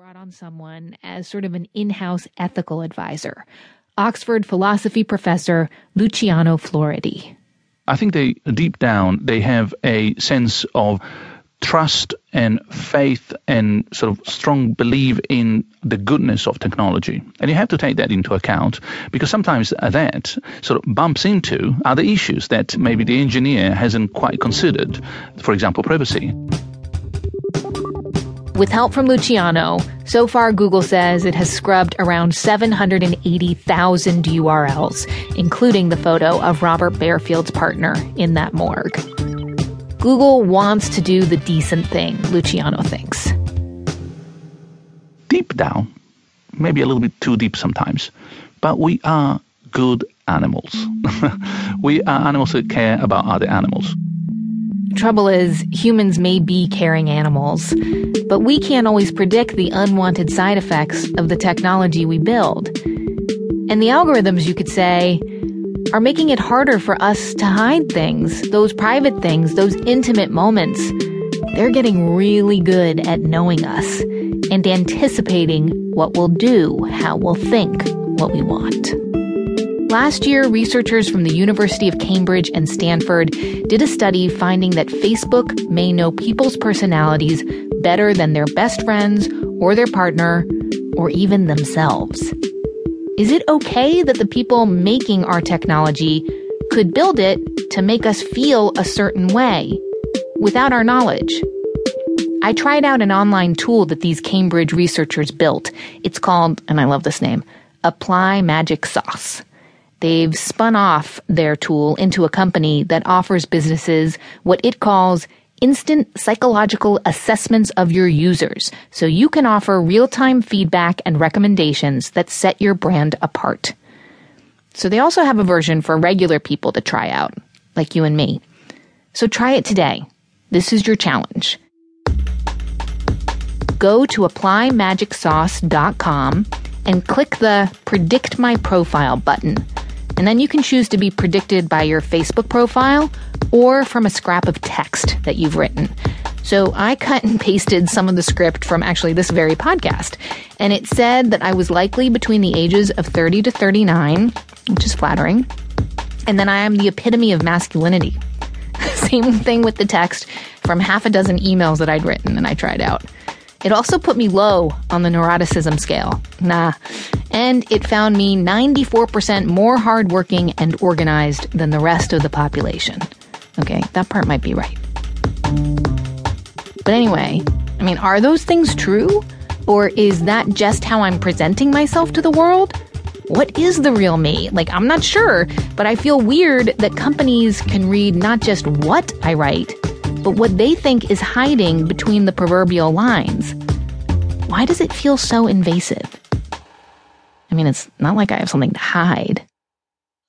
brought on someone as sort of an in house ethical advisor Oxford philosophy professor Luciano Floridi. I think they, deep down, they have a sense of trust and faith and sort of strong belief in the goodness of technology. And you have to take that into account because sometimes that sort of bumps into other issues that maybe the engineer hasn't quite considered, for example, privacy. With help from Luciano, so far Google says it has scrubbed around 780,000 URLs, including the photo of Robert Barefield's partner in that morgue. Google wants to do the decent thing, Luciano thinks. Deep down, maybe a little bit too deep sometimes, but we are good animals. we are animals that care about other animals. Trouble is, humans may be caring animals, but we can't always predict the unwanted side effects of the technology we build. And the algorithms, you could say, are making it harder for us to hide things, those private things, those intimate moments. They're getting really good at knowing us and anticipating what we'll do, how we'll think, what we want. Last year, researchers from the University of Cambridge and Stanford did a study finding that Facebook may know people's personalities better than their best friends or their partner or even themselves. Is it okay that the people making our technology could build it to make us feel a certain way without our knowledge? I tried out an online tool that these Cambridge researchers built. It's called, and I love this name, Apply Magic Sauce. They've spun off their tool into a company that offers businesses what it calls instant psychological assessments of your users so you can offer real-time feedback and recommendations that set your brand apart. So they also have a version for regular people to try out, like you and me. So try it today. This is your challenge. Go to applymagicsauce.com and click the Predict My Profile button and then you can choose to be predicted by your Facebook profile or from a scrap of text that you've written. So I cut and pasted some of the script from actually this very podcast. And it said that I was likely between the ages of 30 to 39, which is flattering. And then I am the epitome of masculinity. Same thing with the text from half a dozen emails that I'd written and I tried out. It also put me low on the neuroticism scale. Nah. And it found me 94% more hardworking and organized than the rest of the population. Okay, that part might be right. But anyway, I mean, are those things true? Or is that just how I'm presenting myself to the world? What is the real me? Like, I'm not sure, but I feel weird that companies can read not just what I write, but what they think is hiding between the proverbial lines. Why does it feel so invasive? I mean, it's not like I have something to hide.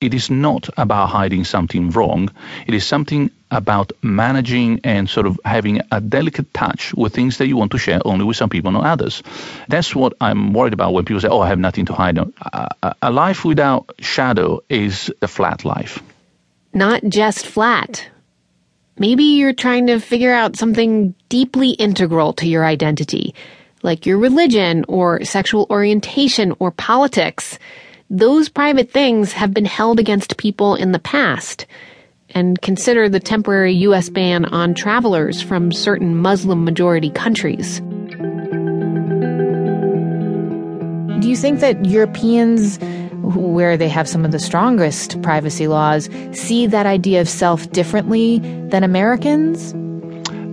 It is not about hiding something wrong. It is something about managing and sort of having a delicate touch with things that you want to share only with some people, not others. That's what I'm worried about when people say, oh, I have nothing to hide. A, a life without shadow is a flat life. Not just flat. Maybe you're trying to figure out something deeply integral to your identity, like your religion or sexual orientation or politics. Those private things have been held against people in the past. And consider the temporary U.S. ban on travelers from certain Muslim majority countries. Do you think that Europeans where they have some of the strongest privacy laws, see that idea of self differently than Americans?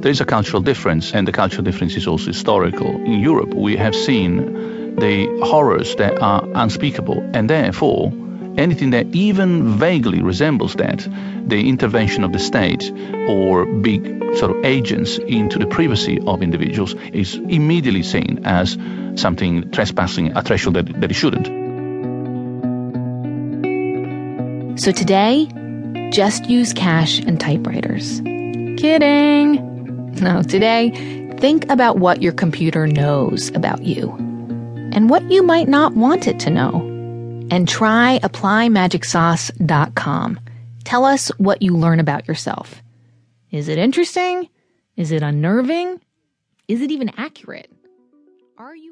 There is a cultural difference, and the cultural difference is also historical. In Europe, we have seen the horrors that are unspeakable, and therefore, anything that even vaguely resembles that, the intervention of the state or big sort of agents into the privacy of individuals, is immediately seen as something trespassing a threshold that, that it shouldn't. So today, just use cash and typewriters. Kidding! No, today, think about what your computer knows about you and what you might not want it to know. And try applymagicsauce.com. Tell us what you learn about yourself. Is it interesting? Is it unnerving? Is it even accurate? Are you